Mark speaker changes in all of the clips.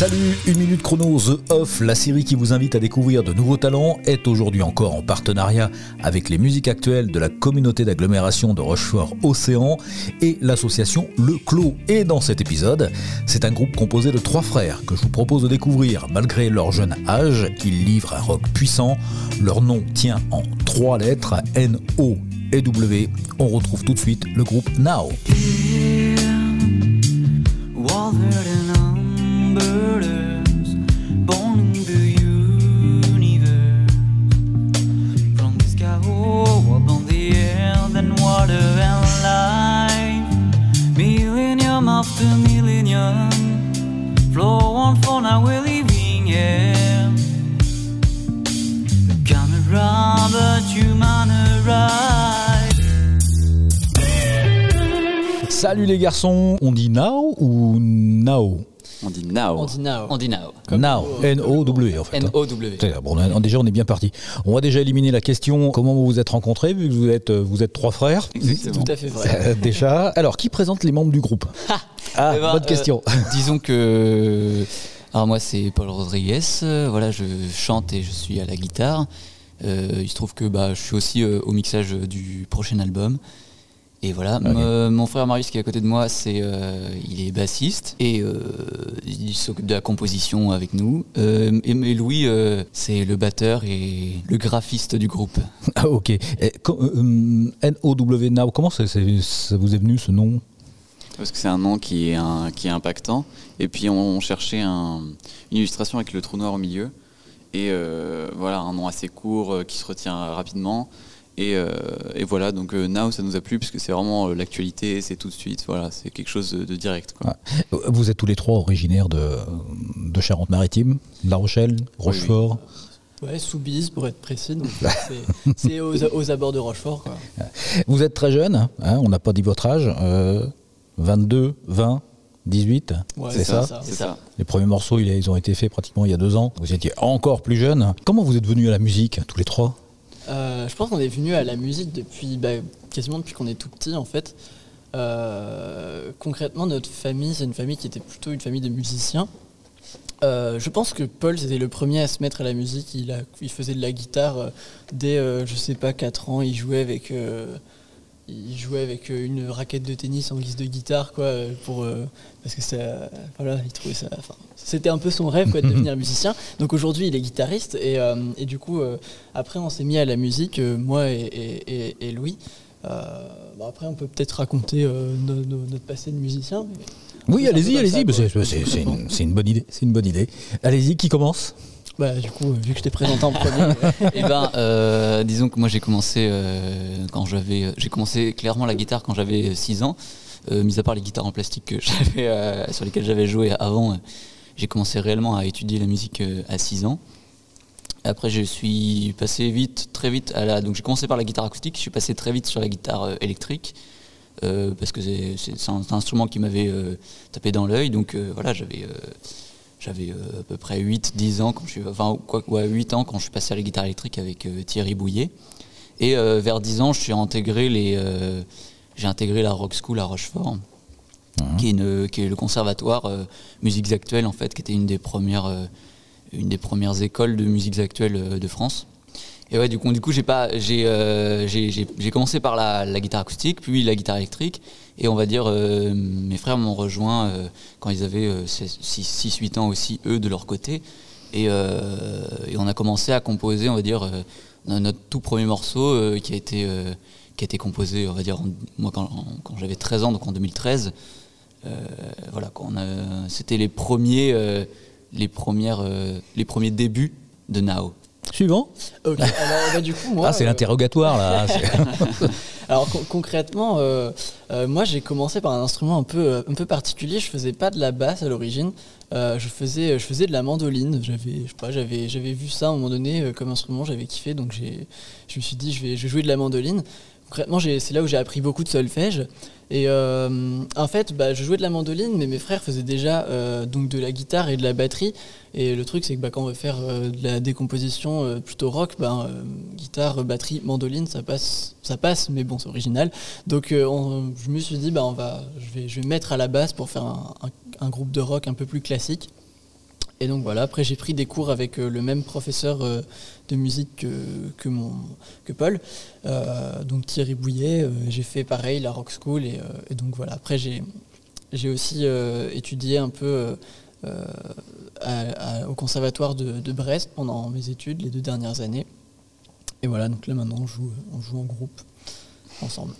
Speaker 1: Salut, une minute chrono, The Off, la série qui vous invite à découvrir de nouveaux talents, est aujourd'hui encore en partenariat avec les musiques actuelles de la communauté d'agglomération de Rochefort-Océan et l'association Le Clos. Et dans cet épisode, c'est un groupe composé de trois frères que je vous propose de découvrir. Malgré leur jeune âge, ils livrent un rock puissant. Leur nom tient en trois lettres, N-O et W. On retrouve tout de suite le groupe Now. Salut les garçons, on dit now ou now
Speaker 2: On dit now.
Speaker 3: On dit now.
Speaker 4: On dit now.
Speaker 1: Now, N-O-W en fait. hein.
Speaker 4: N-O-W.
Speaker 1: C'est- Bon, on a- déjà on est bien parti. On va déjà éliminer la question comment vous vous êtes rencontrés vu que vous êtes, euh, vous êtes trois frères?
Speaker 2: Exactement.
Speaker 3: Tout à fait vrai.
Speaker 1: Euh, déjà. Alors qui présente les membres du groupe? Ah,
Speaker 4: Eh ben,
Speaker 1: bonne
Speaker 4: euh,
Speaker 1: question.
Speaker 4: disons que. Alors, moi, c'est Paul Rodriguez. voilà, je chante et je suis à la guitare. Euh, il se trouve que bah, je suis aussi euh, au mixage du prochain album. Et voilà. Me- mon frère Marius qui est à côté de moi, c'est euh, il est bassiste et euh, il s'occupe de la composition avec nous. Euh, et, et Louis, euh, c'est le batteur et le graphiste du groupe.
Speaker 1: Ah, ok. Euh, hum, N-O-W Now, comment ça, c'est- ça vous est venu ce nom?
Speaker 2: Parce que c'est un nom qui est, un- qui est impactant. Et puis on, cherchait un- une illustration avec le trou noir au milieu. Et euh, voilà, un nom assez court euh, qui se retient rapidement. Et, euh, et voilà, donc euh, Now ça nous a plu parce que c'est vraiment euh, l'actualité, c'est tout de suite. Voilà, c'est quelque chose de, de direct. Quoi.
Speaker 1: Vous êtes tous les trois originaires de, de Charente-Maritime, de La Rochelle, Rochefort.
Speaker 3: Ouais, Soubise pour être précis. donc c'est- aux, aux abords de Rochefort. Quoi.
Speaker 1: Vous êtes très jeune, hein, on n'a pas dit votre âge. euh, 22, 20, 18,
Speaker 3: Ouais,
Speaker 1: c'est ça,
Speaker 2: C'est ça.
Speaker 1: Les premiers morceaux, ils ils ont été faits pratiquement il y a deux ans. Vous étiez encore plus jeune. Comment vous êtes venus à la musique, tous les trois?
Speaker 3: Euh, je pense qu'on est venu à la musique depuis bah, quasiment depuis qu'on est tout petit en fait. Euh, concrètement, notre famille, c'est une famille qui était plutôt une famille de musiciens. Euh, je pense que Paul c'était le premier à se mettre à la musique. Il, faisait de la guitare dès, je sais pas, 4 ans. Il jouait avec, il jouait avec euh, une raquette de tennis en guise de guitare, quoi, euh, pour, euh, parce que ça, voilà, il trouvait ça. enfin, C'était un peu son rêve, quoi, de devenir musicien. Donc aujourd'hui, il est guitariste et, euh, et du coup, euh, après, on s'est mis à la musique, moi et, et- Louis. Bon, après, on peut peut-être raconter no- no- notre passé de musicien.
Speaker 1: Oui, allez-y, allez-y. une, c'est une bonne idée. C'est une bonne idée. Allez-y, qui commence?
Speaker 3: Bah, du coup, euh, vu que je t'ai présenté en premier,
Speaker 4: Eh ben, euh, disons que moi j'ai commencé euh, quand j'avais, j'ai commencé clairement la guitare quand j'avais 6 ans. Mis à part les guitares en plastique sur lesquelles j'avais joué avant, j'ai commencé réellement à étudier la musique à 6 ans. Après, je suis passé vite, très vite à la. Donc, j'ai commencé par la guitare acoustique. Je suis passé très vite sur la guitare électrique parce que c'est un, instrument qui m'avait tapé dans l'œil. Donc, voilà, j'avais j'avais euh, à peu près 8-10 ans quand je suis. Enfin, quoi, ouais, 8 ans quand je suis passé à la guitare électrique avec euh, Thierry Bouillet. Et euh, vers 10 ans, je suis intégré les. j'ai intégré la Rock School à Rochefort, qui, est une- qui est le conservatoire euh, musiques actuelles en fait, qui était une des premières, euh, une des premières écoles de musiques actuelles euh, de France. Et ouais, du coup, du coup, j'ai pas, j'ai, euh, commencé par la, guitare acoustique, puis la guitare électrique, et on va dire, euh, mes frères m'ont rejoint euh, quand ils avaient 6-8 ans aussi, eux, de leur côté, et, on a commencé à composer, on va dire, no- notre tout premier morceau qui a été, qui a été composé, on va dire, moi quand, j'avais 13 ans, donc en 2013. Euh, voilà, c'était les premiers, les premières, les premiers débuts de Now.
Speaker 1: Suivant
Speaker 3: Ok, alors bah, du coup, moi.
Speaker 1: Ah, c'est
Speaker 3: euh,
Speaker 1: l'interrogatoire là.
Speaker 3: Alors con- concrètement, euh, euh, moi j'ai commencé par un instrument un peu, un peu particulier. Je faisais pas de la basse à l'origine. Euh, je faisais, je faisais de la mandoline. J'avais, je sais pas, j'avais, j'avais vu ça à un moment donné euh, comme instrument. J'avais kiffé, donc j'ai, je me suis dit je vais, je vais jouer de la mandoline. Concrètement, c'est là où j'ai appris beaucoup de solfège. Et euh, en fait, bah, je jouais de la mandoline, mais mes frères faisaient déjà euh, donc de la guitare et de la batterie. Et le truc, c'est que bah, quand on veut faire euh, de la décomposition plutôt rock, euh, guitare, batterie, mandoline, ça passe, ça passe, mais bon, c'est original. Donc, on- je me suis dit, bah, on va, je vais, mettre à la base pour faire un groupe de rock un peu plus classique. Et donc voilà, après j'ai pris des cours avec euh, le même professeur euh, de musique que, que, Paul, euh, donc Thierry Bouillet. J'ai fait pareil, la Rock School. Et, donc voilà, après j'ai, j'ai aussi étudié un peu au conservatoire de, Brest pendant mes études, les deux dernières années. Et voilà, donc là maintenant on joue, on joue en groupe, ensemble.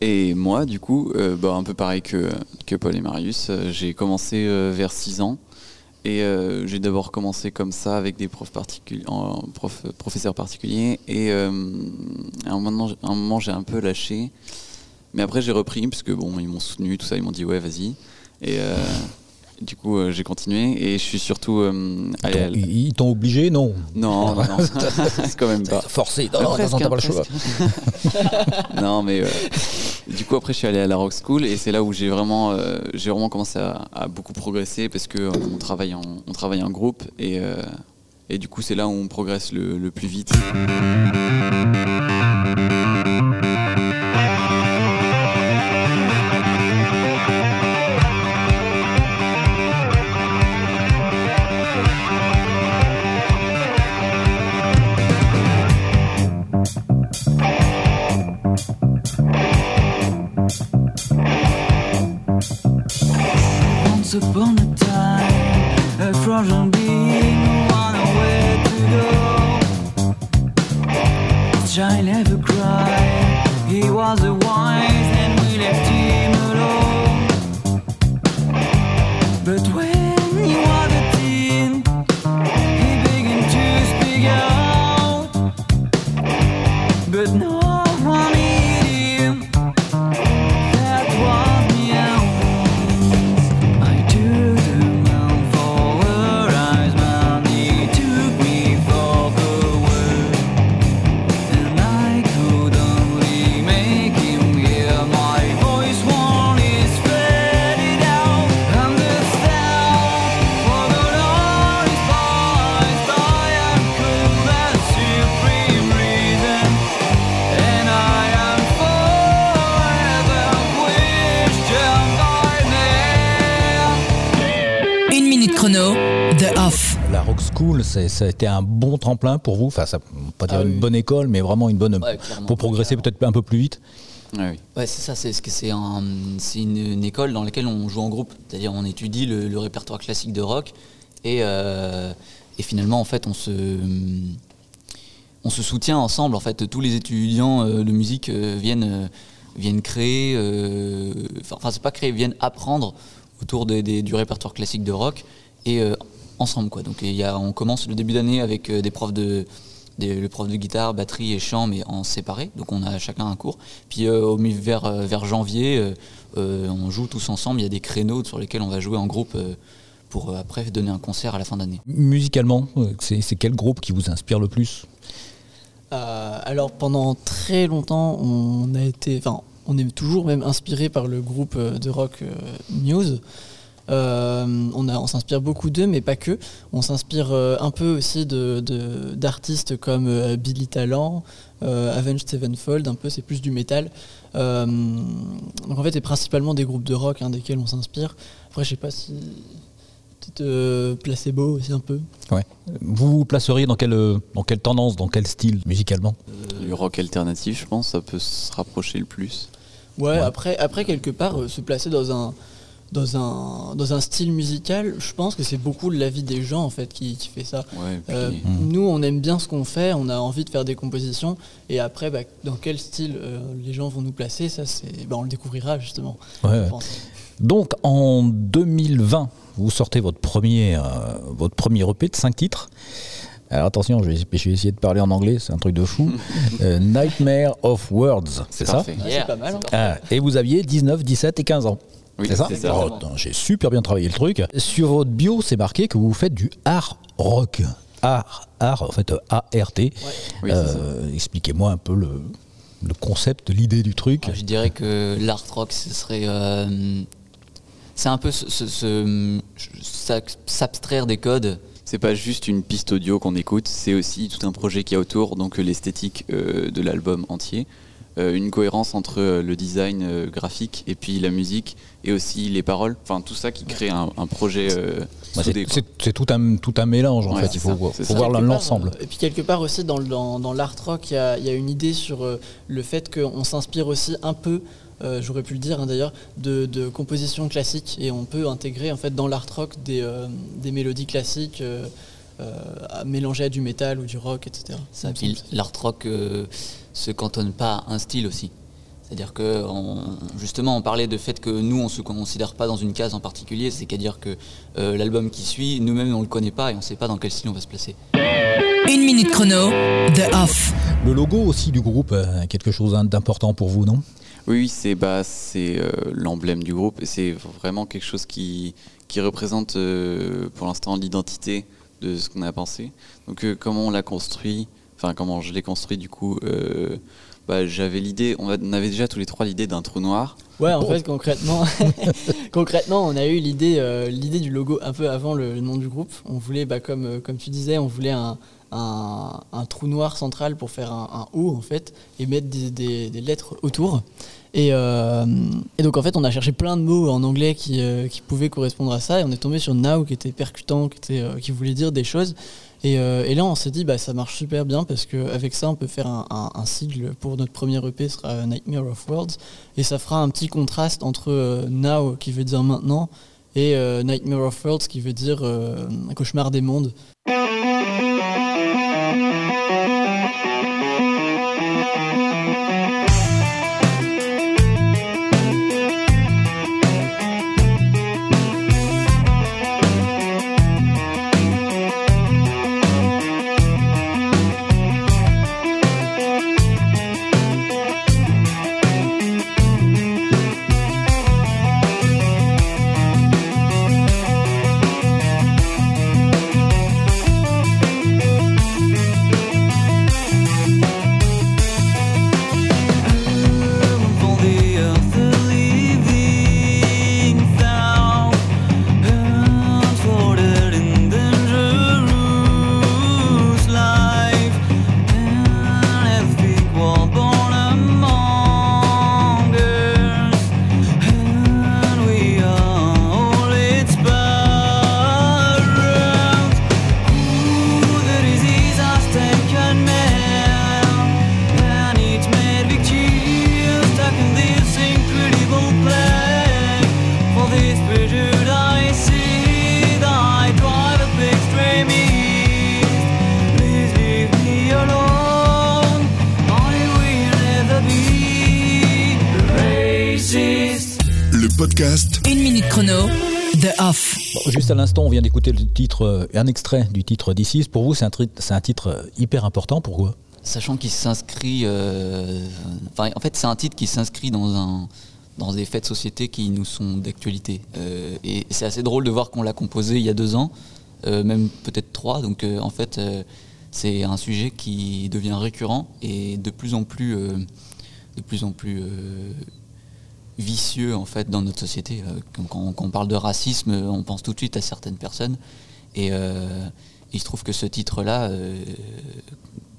Speaker 2: Et moi, du coup, bah, un peu pareil que, que Paul et Marius, j'ai commencé vers 6 ans. Et euh, j'ai d'abord commencé comme ça avec des profs particuliers, en prof, professeurs particuliers. Et euh, à un moment, à un moment, j'ai un peu lâché. Mais après, j'ai repris, parce que bon, ils m'ont soutenu, tout ça, ils m'ont dit ouais, vas-y. Et euh, du coup, j'ai continué. Et je suis surtout allé
Speaker 1: Ils t'ont obligé Non.
Speaker 2: Non, non, non. quand même pas.
Speaker 1: Forcé. Non, non, non, t'as pas le
Speaker 2: hein,
Speaker 1: choix.
Speaker 2: non, mais du coup après je suis allé à la Rock School et c'est là où j'ai vraiment, euh, j'ai vraiment commencé à, beaucoup progresser parce que euh, on travaille en, on travaille en groupe et, euh, et du coup c'est là où on progresse le plus vite.
Speaker 5: I
Speaker 1: never Rock School, ça a été un bon tremplin pour vous. Enfin, ça, pas dire
Speaker 3: Ah
Speaker 1: une
Speaker 3: oui.
Speaker 1: bonne école, mais vraiment une bonne
Speaker 4: Ouais,
Speaker 1: pour progresser peut-être un peu plus vite.
Speaker 2: Oui.
Speaker 4: Ouais, c'est ça, c'est ce que c'est un, c'est une, une école dans laquelle on joue en groupe. C'est-à-dire on étudie le, le répertoire classique de rock et, euh, et finalement en fait on se on se soutient ensemble. En fait, tous les étudiants euh, de musique euh, viennent euh, viennent créer, enfin c'est pas créer, viennent apprendre autour des- des- du répertoire classique de rock et euh, ensemble quoi. Donc il y a, on commence le début d'année avec euh, des profs de des, le prof de guitare, batterie et chant, mais en séparé. Donc on a chacun un cours. Puis euh, au mi- vers, euh, vers janvier, euh, euh, on joue tous ensemble. Il y a des créneaux sur lesquels on va jouer en groupe euh, pour après donner un concert à la fin d'année.
Speaker 1: Musicalement, c'est c'est quel groupe qui vous inspire le plus?
Speaker 3: Euh, alors pendant très longtemps, on a été, enfin, on est toujours même inspiré par le groupe de rock euh, Muse. Euh, on s'inspire beaucoup d'eux, mais pas que. On s'inspire euh, un peu aussi de- de- d'artistes comme euh, Billy Talent, euh, Avenged Sevenfold. Un peu, c'est plus du métal. Euh, donc en fait, c'est principalement des groupes de rock hein, desquels on s'inspire. Après, je sais pas si peut-être euh, Placebo aussi un peu.
Speaker 1: Vous vous placeriez dans quelle, dans quelle tendance, dans quel style musicalement?
Speaker 2: Le rock alternatif, je pense, ça peut se rapprocher le plus.
Speaker 3: Ouais, Après, après, quelque part, euh, se placer dans un, dans, un, dans un style musical, je pense que c'est beaucoup de l'avis des gens en fait qui, qui fait ça.
Speaker 2: Ouais, puis-
Speaker 3: Euh,
Speaker 1: Mhm.
Speaker 3: Nous, on aime bien ce qu'on fait, on a envie de faire des compositions, et après, bah, dans quel style euh, les gens vont nous placer, ça, c'est, bah, on le découvrira justement.
Speaker 1: Ouais. Donc en 2020, vous sortez votre premier, euh, votre premier EP de 5 titres. Alors attention, je vais, je vais essayer de parler en anglais, c'est un truc de fou. Euh, Nightmare of Words, c'est ça.
Speaker 3: Ah,
Speaker 4: Yeah,
Speaker 3: c'est pas mal. hein.
Speaker 1: Ah, Et vous aviez 19, 17 et 15 ans.
Speaker 2: Oui,
Speaker 1: c'est ça,
Speaker 2: c'est ça.
Speaker 1: Oh, J'ai super bien travaillé le truc. Sur votre bio, c'est marqué que vous faites du art rock. Art, art, en fait, euh, A-R-T.
Speaker 2: Oui, c'est ça.
Speaker 1: Euh, Expliquez-moi un peu le, le concept, l'idée du truc.
Speaker 4: Je dirais que l'art rock, ce serait. euh, c'est un peu s'abstraire des codes.
Speaker 2: C'est pas juste une piste audio qu'on écoute, c'est aussi tout un projet qui y a autour, donc l'esthétique euh, de l'album entier. Euh, une cohérence entre euh, le design euh, graphique et puis la musique et aussi les paroles. Enfin, tout ça qui crée un, un projet euh,
Speaker 1: Bah, c'est- tout un, tout un mélange en
Speaker 2: Ouais,
Speaker 1: fait. Il faut,
Speaker 2: ça,
Speaker 1: voir l'ensemble.
Speaker 3: Et puis quelque part aussi dans, dans, dans l'art rock, il y a, il y a une idée sur euh, le fait qu'on s'inspire aussi un peu, euh, j'aurais pu le dire hein, d'ailleurs, de, de compositions classiques et on peut intégrer en fait dans l'art rock des, euh, des mélodies classiques euh, à mélanger à du métal ou du rock, etc.
Speaker 4: L'art rock euh, se cantonne pas à un style aussi. C'est-à-dire que on- justement, on parlait de fait que nous, on se considère pas dans une case en particulier. C'est-à-dire que euh, l'album qui suit, nous-mêmes, on le connaît pas et on sait pas dans quel style on va se placer.
Speaker 6: Une minute chrono, The Off.
Speaker 1: Le logo aussi du groupe, euh, quelque chose d'important pour vous, non?
Speaker 2: Oui, oui, c'est bah, c'est euh, l'emblème du groupe et c'est vraiment quelque chose qui, qui représente euh, pour l'instant l'identité de ce qu'on a pensé. Donc euh, comment on l'a construit, enfin comment je l'ai construit du coup, euh, bah, j'avais l'idée, on, avait déjà tous les trois l'idée d'un trou noir.
Speaker 3: Ouais, en fait, concrètement, concrètement, on a eu l'idée, euh, l'idée du logo un peu avant le, nom du groupe. On voulait, bah, comme, euh, comme tu disais, on voulait un, un, trou noir central pour faire un, un O en fait et mettre des lettres autour. Et, euh, et donc en fait, on a cherché plein de mots en anglais qui, euh, qui pouvaient correspondre à ça et on est tombé sur now qui était percutant, qui, euh, voulait dire des choses. Et, là, on s'est dit, bah, ça marche super bien parce qu'avec ça, on peut faire un, sigle pour notre premier EP, ce sera Nightmare of Worlds. Et ça fera un petit contraste entre Now, qui veut dire maintenant, et Nightmare of Worlds, qui veut dire un cauchemar des mondes.
Speaker 7: Podcast
Speaker 6: Une minute chrono, The Off.
Speaker 1: Bon, Juste à l'instant, on vient d'écouter le titre, euh, un extrait du titre d'ici. Pour vous, c'est un, titre euh, hyper important. Pourquoi?
Speaker 4: Sachant qu'il s'inscrit, euh, enfin, en fait, c'est un titre qui s'inscrit dans un dans des faits de société qui nous sont d'actualité. Euh, et c'est assez drôle de voir qu'on l'a composé il y a deux ans, euh, même peut-être trois. Donc, euh, en fait, euh, c'est un sujet qui devient récurrent et de plus en plus, euh, de plus en plus euh, vicieux en fait dans notre société. Euh, quand, on parle de racisme, on pense tout de suite à certaines personnes. Et euh, il se trouve que ce titre-là, euh,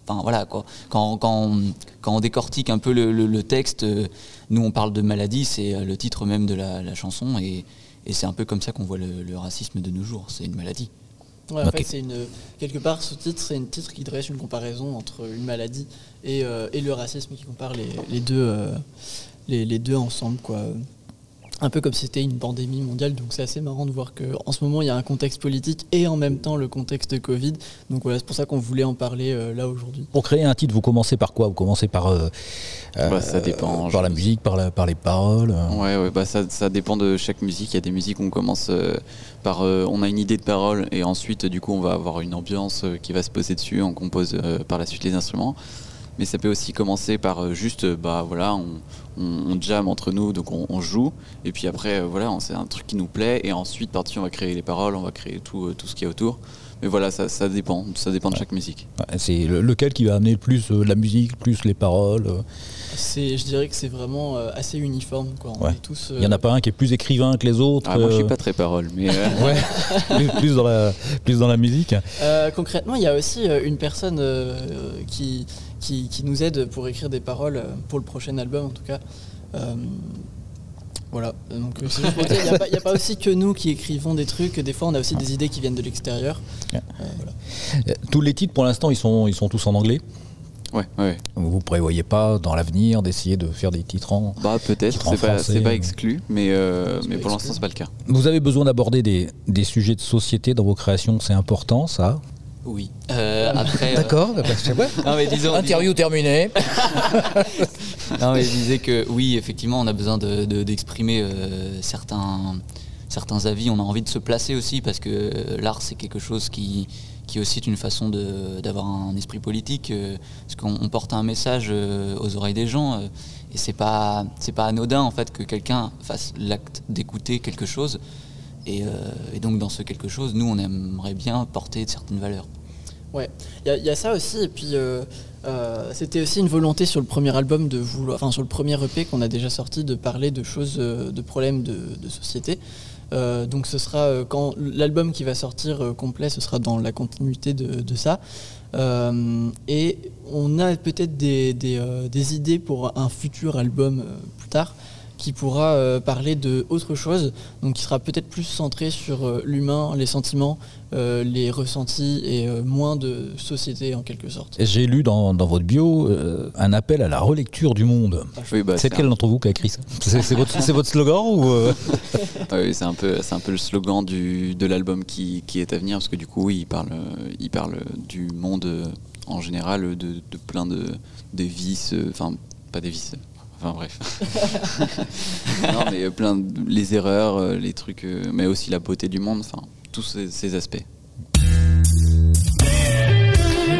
Speaker 4: enfin voilà quoi. Quand, quand, on, quand on décortique un peu le, le- le texte, euh, nous on parle de maladie, c'est euh, le titre même de la, la chanson et, et c'est un peu comme ça qu'on voit le, le racisme de nos jours. C'est une maladie.
Speaker 3: Ouais, en fait, c'est une quelque part ce titre, c'est un titre qui dresse une comparaison entre une maladie et, euh, et le racisme qui compare les, les deux euh, les, les deux ensemble quoi. Un peu comme si c'était une pandémie mondiale, donc c'est assez marrant de voir que en ce moment il y a un contexte politique et en même temps le contexte de Covid. Donc voilà, c'est pour ça qu'on voulait en parler euh, là aujourd'hui.
Speaker 1: Pour créer un titre, vous commencez par quoi? Vous commencez par, euh,
Speaker 2: Bah, ça dépend,
Speaker 1: par la musique, par, la- par les paroles euh.
Speaker 2: Ouais, ouais, bah ça, ça dépend de chaque musique. Il y a des musiques où on commence euh, par, euh, on a une idée de parole et ensuite du coup on va avoir une ambiance euh, qui va se poser dessus. On compose euh, par la suite les instruments. Mais ça peut aussi commencer par euh, juste, euh, bah voilà, on, on, on jam entre nous, donc on, on joue. Et puis après, euh, voilà, c'est un truc qui nous plaît. Et ensuite, par-dessus, on va créer les paroles, on va créer tout, tout ce qui est autour. Mais voilà, ça, ça dépend, ça dépend de chaque musique.
Speaker 1: Ouais, C'est le- lequel qui va amener le plus euh, la musique, plus les paroles euh?
Speaker 3: C'est, je dirais que c'est vraiment euh, assez uniforme quoi. On
Speaker 1: Ouais.
Speaker 3: est tous.
Speaker 1: Il n'y en a pas un qui est plus écrivain que les autres
Speaker 2: Ah, moi, je suis pas très parole, mais euh,
Speaker 1: Ouais, plus, plus dans la, plus dans la musique.
Speaker 3: Euh, concrètement, il y a aussi euh, une personne euh, qui, qui, qui nous aident pour écrire des paroles euh, pour le prochain album en tout cas. Euh, voilà, donc euh, il n'y a, pas- a aussi que nous qui écrivons des trucs, des fois on a aussi des idées qui viennent de l'extérieur. Euh, voilà.
Speaker 1: Tous les titres pour l'instant ils sont, ils sont tous en anglais.
Speaker 2: Ouais, ouais.
Speaker 1: Vous prévoyez pas dans l'avenir d'essayer de faire des titres en.
Speaker 2: Bah peut-être, c'est pas, c'est pas exclu, mais, euh,
Speaker 3: C'est
Speaker 2: mais
Speaker 3: pas
Speaker 2: pour l'instant c'est pas le cas.
Speaker 1: Vous avez besoin d'aborder des, des sujets de société dans vos créations, c'est important ça?
Speaker 4: Oui. Euh, après. euh,
Speaker 1: D'accord,
Speaker 4: non, mais disons,
Speaker 1: Interview terminée.
Speaker 4: Non, mais je disais que oui, effectivement, on a besoin de- de- d'exprimer euh, certains, certains avis. On a envie de se placer aussi parce que euh, l'art, c'est quelque chose qui, qui aussi est une façon d'avoir un esprit politique. euh, parce qu'on on porte un message euh, aux oreilles des gens euh, et c'est pas, c'est pas anodin en fait que quelqu'un fasse l'acte d'écouter quelque chose. Et, euh, et donc, dans ce quelque chose, nous, on aimerait bien porter certaines valeurs.
Speaker 3: Ouais, il y, a- ça aussi, et puis euh, euh, c'était aussi une volonté sur le premier album de vouloir, enfin sur le premier EP qu'on a déjà sorti, de parler de choses, de problèmes de, société. Donc ce sera quand l'album qui va sortir complet, ce sera dans la continuité de, ça. Et on a peut-être des, idées pour un futur album plus tard qui pourra euh, parler de autre chose, donc qui sera peut-être plus centré sur euh, l'humain, les sentiments, euh, les ressentis et euh, moins de société en quelque sorte.
Speaker 1: J'ai lu dans, dans votre bio euh, un appel à la relecture du monde.
Speaker 2: Oui, bah,
Speaker 1: c'est lequel d'entre vous qui a écrit ça? C'est c'est votre, c'est votre slogan ou euh?
Speaker 2: Ah oui, c'est un peu, c'est un peu le slogan du, de l'album qui, qui est à venir, parce que du coup, oui, il parle, il parle du monde en général, de, de plein de, de vices, enfin, pas des vices, enfin bref. non, mais euh, plein de, les erreurs, euh, les trucs, euh, mais aussi la beauté du monde, enfin, tous ces, ces aspects.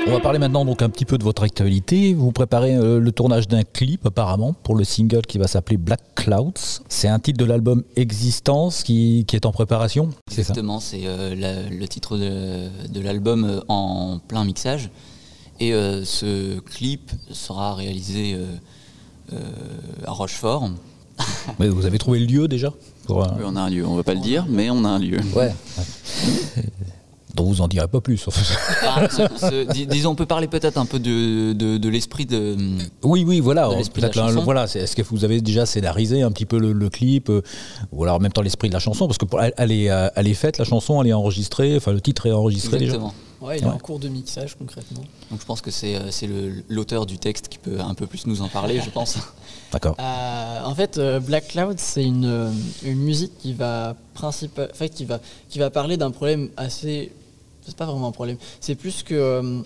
Speaker 1: On va parler maintenant donc un petit peu de votre actualité. Vous préparez euh, le tournage d'un clip apparemment pour le single qui va s'appeler Black Clouds. C'est un titre de l'album Existence qui, qui est en préparation. C'est ça?
Speaker 4: Exactement, c'est euh, la- le titre de, de l'album en plein mixage. Et euh, ce clip sera réalisé à Rochefort.
Speaker 1: Mais vous avez trouvé le lieu déjà pour, euh,
Speaker 2: Oui, on a un lieu, on va pas le dire, mais on a un lieu.
Speaker 1: Ouais. Donc vous en direz pas plus.
Speaker 4: Ah, ce- ce- dis- disons, on peut parler peut-être un peu de, de- de l'esprit de.
Speaker 1: Oui, oui, voilà. Peut-être voilà. Est-ce que vous avez déjà scénarisé un petit peu le, le clip, euh, ou alors en même temps l'esprit de la chanson, parce que pour, elle, elle est, euh, elle est faite, la chanson, elle est enregistrée, enfin le titre est enregistré déjà.
Speaker 3: Ouais, il est
Speaker 1: Ouais.
Speaker 3: en cours de mixage concrètement.
Speaker 4: Donc je pense que c'est euh, c'est le- l'auteur du texte qui peut un peu plus nous en parler, je pense.
Speaker 1: D'accord.
Speaker 3: Euh, en fait, euh, Black Cloud, c'est une, une musique qui va, principal, en fait, qui va, qui va parler d'un problème assez. C'est pas vraiment un problème. C'est plus que. euh,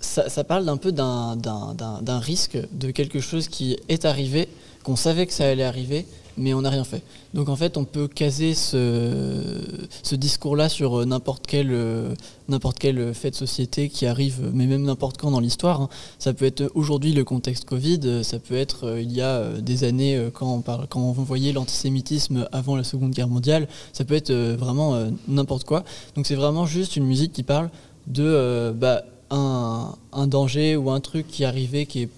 Speaker 3: ça, ça parle d'un peu d'un- d'un d'un- d'un risque, de quelque chose qui est arrivé, qu'on savait que ça allait arriver, mais on n'a rien fait. Donc en fait, on peut caser ce, discours-là sur euh, n'importe quel, euh, euh, fait de société qui arrive, mais même n'importe quand dans l'histoire. hein. Ça peut être aujourd'hui le contexte Covid, ça peut être il y a des années quand on, voyait l'antisémitisme avant la Seconde Guerre mondiale, ça peut être vraiment n'importe quoi. Donc c'est vraiment juste une musique qui parle de bah, un, un danger ou un truc qui arrivé qui est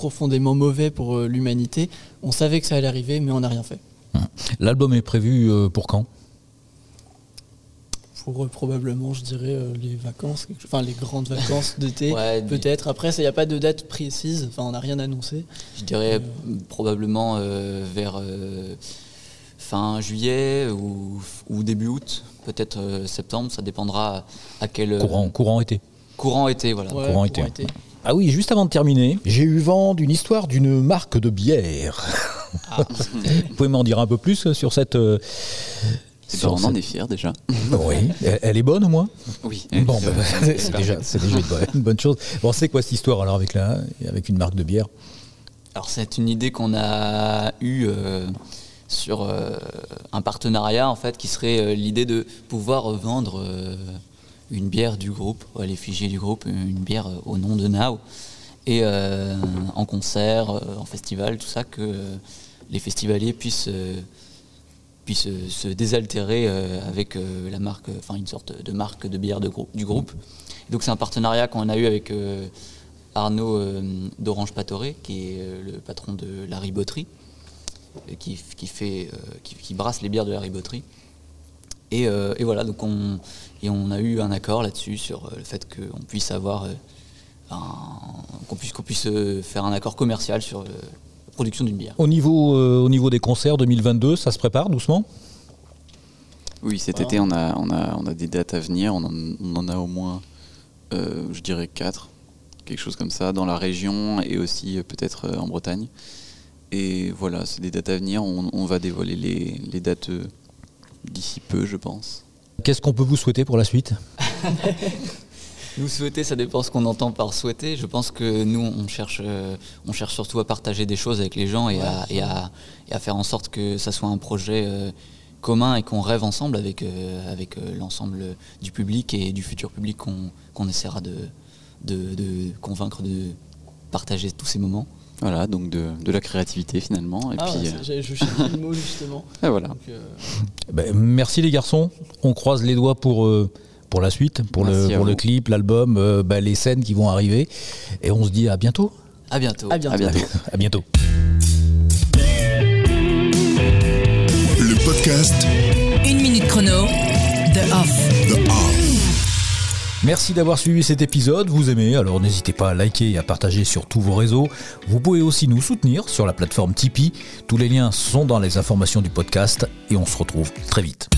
Speaker 3: profondément mauvais pour euh, l'humanité. On savait que ça allait arriver, mais on n'a rien fait.
Speaker 1: L'album est prévu euh, pour quand?
Speaker 3: Pour euh, probablement, je dirais, euh, les vacances, enfin les grandes vacances d'été,
Speaker 4: Ouais,
Speaker 3: peut-être. Après, il n'y a pas de date précise, enfin on n'a rien annoncé.
Speaker 4: Je dirais probablement vers fin juillet ou, ou début août, peut-être septembre, ça dépendra à quel
Speaker 1: Courant, courant été.
Speaker 4: courant été. Voilà.
Speaker 3: Ouais,
Speaker 1: courant été. Ah oui, juste avant de terminer, j'ai eu vent d'une histoire d'une marque de bière.
Speaker 2: Ah.
Speaker 1: Vous pouvez m'en dire un peu plus sur cette. euh,
Speaker 2: C'est
Speaker 1: sur
Speaker 2: on en
Speaker 1: cette-
Speaker 2: est fiers déjà.
Speaker 1: Oui, elle, est bonne au moins?
Speaker 2: Oui.
Speaker 1: Bon,
Speaker 2: C'est
Speaker 1: bah, c'est déjà, c'est déjà une, bonne, une bonne chose. Bon, c'est quoi cette histoire alors avec, la, avec une marque de bière?
Speaker 4: Alors c'est une idée qu'on a eue euh, sur euh, un partenariat en fait qui serait euh, l'idée de pouvoir vendre euh, une bière du groupe, à l'effigie du groupe, une bière euh, au nom de Now et euh, en concert, euh, en festival, tout ça que les festivaliers puissent puissent se désaltérer avec la marque, enfin une sorte de marque de bière du groupe. Donc c'est un partenariat qu'on a eu avec Arnaud d'Orange Patoré, qui est le patron de la riboterie, qui, qui fait, qui, qui brasse les bières de la riboterie. Et, euh, et voilà, donc on, et on a eu un accord là-dessus sur euh, le fait qu'on puisse avoir euh, qu'on puisse, qu'on puisse faire un accord commercial sur euh, la production d'une bière.
Speaker 1: Au niveau, euh, au niveau des concerts 2022, ça se prépare doucement?
Speaker 2: Oui, cet
Speaker 3: Voilà.
Speaker 2: été, on a, on, a, on a des dates à venir. On en, on en a au moins, euh, je dirais, quatre. Quelque chose comme ça, dans la région et aussi euh, peut-être euh, en Bretagne. Et voilà, c'est des dates à venir. On, on va dévoiler les, les dates euh, d'ici peu, je pense.
Speaker 1: Qu'est-ce qu'on peut vous souhaiter pour la suite?
Speaker 4: Nous souhaiter, ça dépend ce qu'on entend par souhaiter. Je pense que nous, on cherche, euh, on cherche surtout à partager des choses avec les gens et, à, et, à, et à faire en sorte que ça soit un projet euh, commun et qu'on rêve ensemble avec, euh, avec euh, l'ensemble du public et du futur public qu'on qu'on essaiera de, de, de convaincre de partager tous ces moments.
Speaker 2: Voilà, donc de, de la créativité finalement. Et
Speaker 3: Ah,
Speaker 2: puis,
Speaker 3: ouais,
Speaker 2: euh,
Speaker 3: je cherchais le mot justement.
Speaker 2: et voilà.
Speaker 3: Donc, euh,
Speaker 1: Ben, merci les garçons. On croise les doigts pour, euh, pour la suite, pour, le,
Speaker 2: Merci
Speaker 1: pour le clip, l'album, euh, ben, les scènes qui vont arriver. Et on se dit à bientôt.
Speaker 4: À bientôt.
Speaker 3: à bientôt.
Speaker 2: À bientôt.
Speaker 1: À bientôt.
Speaker 7: Le podcast
Speaker 6: Une minute chrono, The Off.
Speaker 7: The Off.
Speaker 1: Merci d'avoir suivi cet épisode. Vous aimez, alors n'hésitez pas à liker et à partager sur tous vos réseaux. Vous pouvez aussi nous soutenir sur la plateforme Tipeee. Tous les liens sont dans les informations du podcast et on se retrouve très vite.